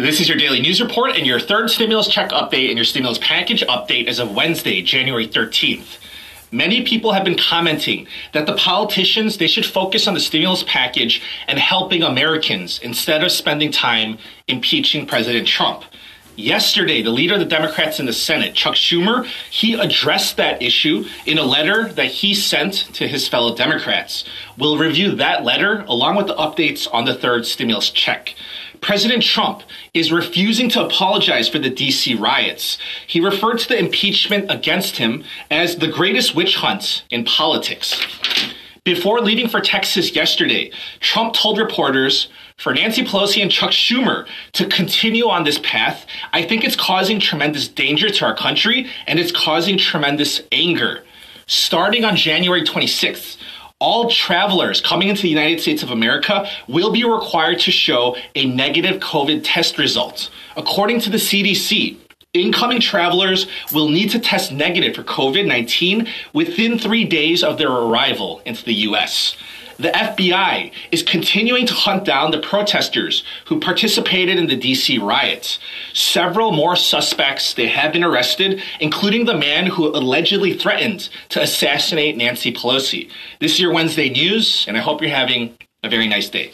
This is your daily news report and your third stimulus check update and your stimulus package update as of Wednesday, January 13th. Many people have been commenting that the politicians they should focus on the stimulus package and helping Americans instead of spending time impeaching President Trump. Yesterday, the leader of the Democrats in the Senate, Chuck Schumer, he addressed that issue in a letter that he sent to his fellow Democrats. We'll review that letter along with the updates on the third stimulus check. President Trump is refusing to apologize for the DC riots. He referred to the impeachment against him as the greatest witch hunt in politics. Before leaving for Texas yesterday, Trump told reporters for Nancy Pelosi and Chuck Schumer to continue on this path, I think it's causing tremendous danger to our country and it's causing tremendous anger. Starting on January 26th, all travelers coming into the United States of America will be required to show a negative COVID test result. According to the CDC, incoming travelers will need to test negative for COVID 19 within three days of their arrival into the US the FBI is continuing to hunt down the protesters who participated in the DC riots. Several more suspects they have been arrested, including the man who allegedly threatened to assassinate Nancy Pelosi. This is your Wednesday news, and I hope you're having a very nice day.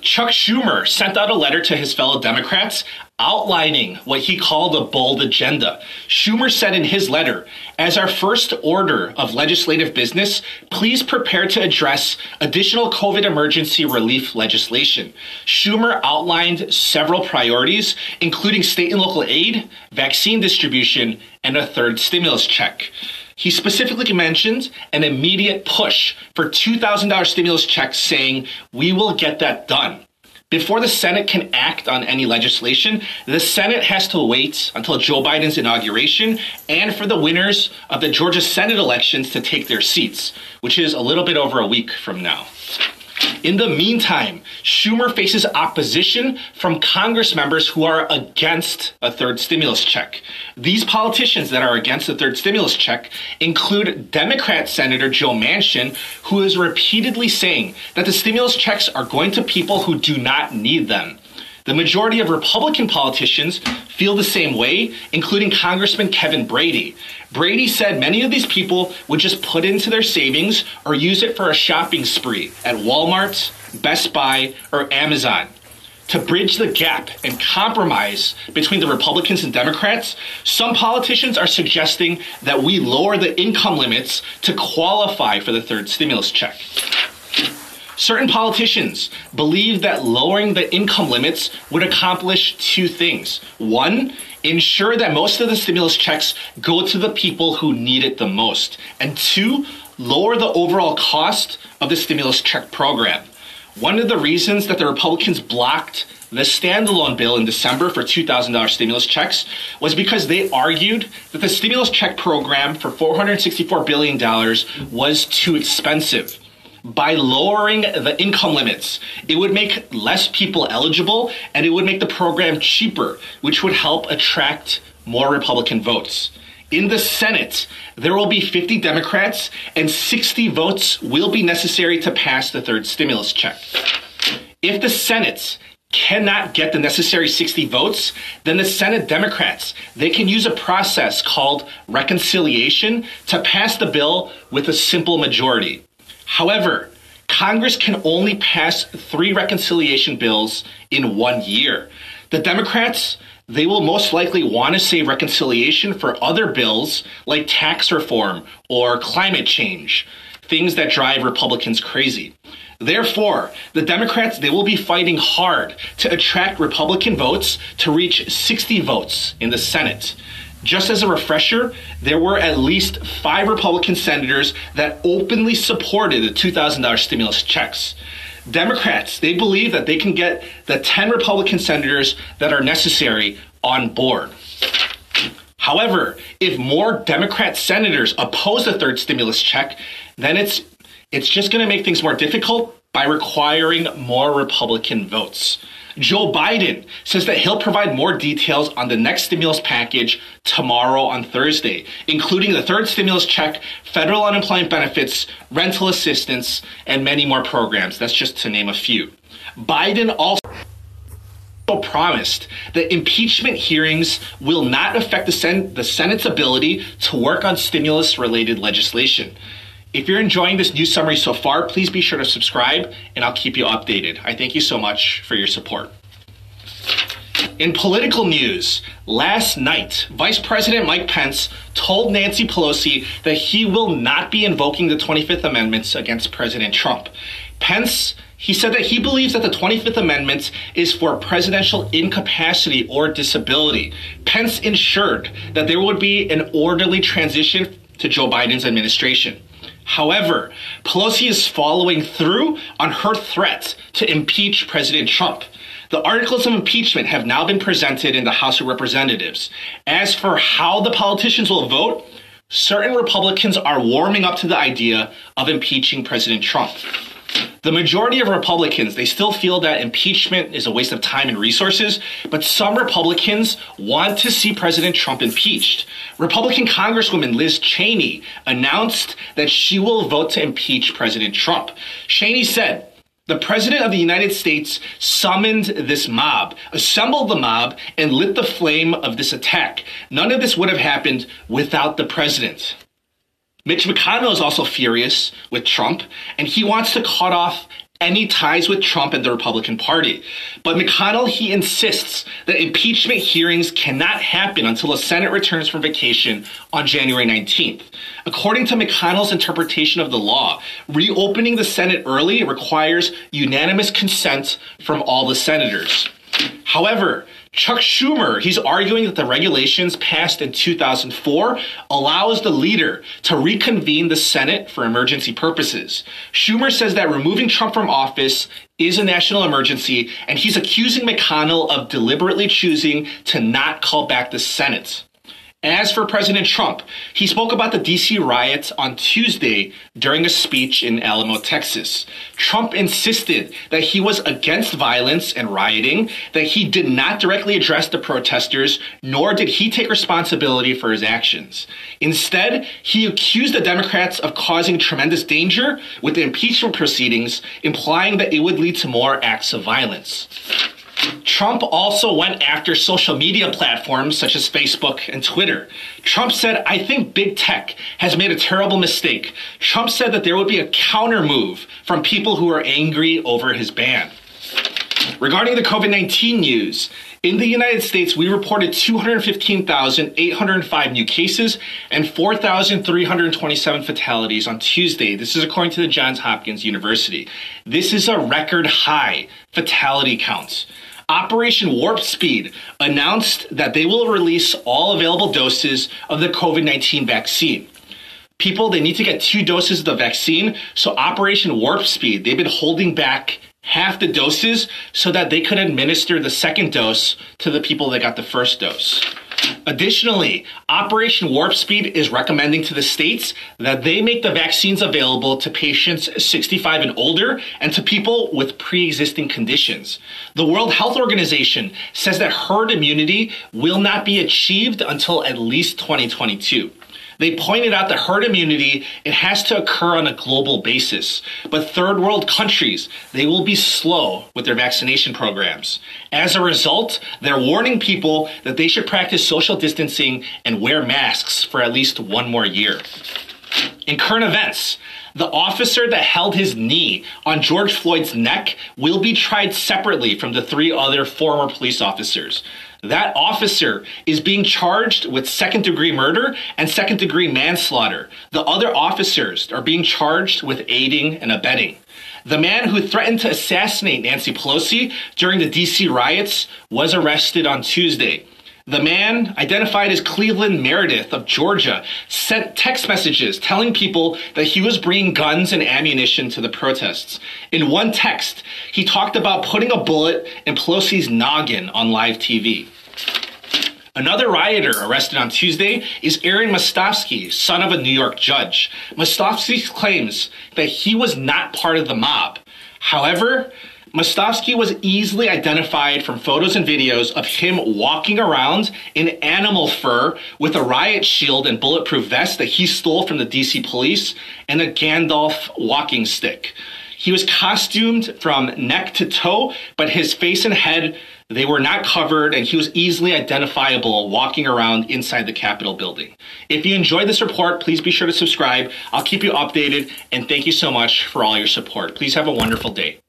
Chuck Schumer sent out a letter to his fellow Democrats outlining what he called a bold agenda. Schumer said in his letter, as our first order of legislative business, please prepare to address additional COVID emergency relief legislation. Schumer outlined several priorities, including state and local aid, vaccine distribution, and a third stimulus check. He specifically mentioned an immediate push for $2,000 stimulus checks, saying, We will get that done. Before the Senate can act on any legislation, the Senate has to wait until Joe Biden's inauguration and for the winners of the Georgia Senate elections to take their seats, which is a little bit over a week from now. In the meantime, Schumer faces opposition from Congress members who are against a third stimulus check. These politicians that are against the third stimulus check include Democrat Senator Joe Manchin, who is repeatedly saying that the stimulus checks are going to people who do not need them. The majority of Republican politicians feel the same way, including Congressman Kevin Brady. Brady said many of these people would just put into their savings or use it for a shopping spree at Walmart, Best Buy, or Amazon. To bridge the gap and compromise between the Republicans and Democrats, some politicians are suggesting that we lower the income limits to qualify for the third stimulus check. Certain politicians believe that lowering the income limits would accomplish two things. One, ensure that most of the stimulus checks go to the people who need it the most. And two, lower the overall cost of the stimulus check program. One of the reasons that the Republicans blocked the standalone bill in December for $2,000 stimulus checks was because they argued that the stimulus check program for $464 billion was too expensive by lowering the income limits, it would make less people eligible and it would make the program cheaper, which would help attract more Republican votes. In the Senate, there will be 50 Democrats and 60 votes will be necessary to pass the third stimulus check. If the Senate cannot get the necessary 60 votes, then the Senate Democrats, they can use a process called reconciliation to pass the bill with a simple majority. However, Congress can only pass three reconciliation bills in one year. The Democrats, they will most likely want to save reconciliation for other bills like tax reform or climate change, things that drive Republicans crazy. Therefore, the Democrats, they will be fighting hard to attract Republican votes to reach 60 votes in the Senate. Just as a refresher, there were at least five Republican senators that openly supported the $2,000 stimulus checks. Democrats, they believe that they can get the 10 Republican senators that are necessary on board. However, if more Democrat senators oppose the third stimulus check, then it's it's just going to make things more difficult by requiring more Republican votes. Joe Biden says that he'll provide more details on the next stimulus package tomorrow on Thursday, including the third stimulus check, federal unemployment benefits, rental assistance, and many more programs. That's just to name a few. Biden also promised that impeachment hearings will not affect the, Sen- the Senate's ability to work on stimulus related legislation. If you're enjoying this news summary so far, please be sure to subscribe and I'll keep you updated. I thank you so much for your support. In political news, last night, Vice President Mike Pence told Nancy Pelosi that he will not be invoking the 25th Amendment against President Trump. Pence he said that he believes that the 25th Amendment is for presidential incapacity or disability. Pence ensured that there would be an orderly transition to Joe Biden's administration. However, Pelosi is following through on her threat to impeach President Trump. The articles of impeachment have now been presented in the House of Representatives. As for how the politicians will vote, certain Republicans are warming up to the idea of impeaching President Trump. The majority of Republicans, they still feel that impeachment is a waste of time and resources, but some Republicans want to see President Trump impeached. Republican Congresswoman Liz Cheney announced that she will vote to impeach President Trump. Cheney said, the President of the United States summoned this mob, assembled the mob, and lit the flame of this attack. None of this would have happened without the President. Mitch McConnell is also furious with Trump, and he wants to cut off any ties with Trump and the Republican Party. But McConnell, he insists that impeachment hearings cannot happen until the Senate returns from vacation on January 19th. According to McConnell's interpretation of the law, reopening the Senate early requires unanimous consent from all the senators. However, Chuck Schumer, he's arguing that the regulations passed in 2004 allows the leader to reconvene the Senate for emergency purposes. Schumer says that removing Trump from office is a national emergency, and he's accusing McConnell of deliberately choosing to not call back the Senate. As for President Trump, he spoke about the DC riots on Tuesday during a speech in Alamo, Texas. Trump insisted that he was against violence and rioting, that he did not directly address the protesters, nor did he take responsibility for his actions. Instead, he accused the Democrats of causing tremendous danger with the impeachment proceedings, implying that it would lead to more acts of violence. Trump also went after social media platforms such as Facebook and Twitter. Trump said, I think big tech has made a terrible mistake. Trump said that there would be a counter move from people who are angry over his ban. Regarding the COVID 19 news, in the United States, we reported 215,805 new cases and 4,327 fatalities on Tuesday. This is according to the Johns Hopkins University. This is a record high fatality count. Operation Warp Speed announced that they will release all available doses of the COVID 19 vaccine. People, they need to get two doses of the vaccine. So, Operation Warp Speed, they've been holding back half the doses so that they could administer the second dose to the people that got the first dose. Additionally, Operation Warp Speed is recommending to the states that they make the vaccines available to patients 65 and older and to people with pre existing conditions. The World Health Organization says that herd immunity will not be achieved until at least 2022. They pointed out that herd immunity, it has to occur on a global basis. But third world countries, they will be slow with their vaccination programs. As a result, they're warning people that they should practice social distancing and wear masks for at least one more year. In current events, the officer that held his knee on George Floyd's neck will be tried separately from the three other former police officers. That officer is being charged with second degree murder and second degree manslaughter. The other officers are being charged with aiding and abetting. The man who threatened to assassinate Nancy Pelosi during the DC riots was arrested on Tuesday. The man, identified as Cleveland Meredith of Georgia, sent text messages telling people that he was bringing guns and ammunition to the protests. In one text, he talked about putting a bullet in Pelosi's noggin on live TV. Another rioter arrested on Tuesday is Aaron Mostofsky, son of a New York judge. Mostofsky claims that he was not part of the mob. However, Mostofsky was easily identified from photos and videos of him walking around in animal fur with a riot shield and bulletproof vest that he stole from the DC police and a Gandalf walking stick. He was costumed from neck to toe, but his face and head They were not covered, and he was easily identifiable walking around inside the Capitol building. If you enjoyed this report, please be sure to subscribe. I'll keep you updated, and thank you so much for all your support. Please have a wonderful day.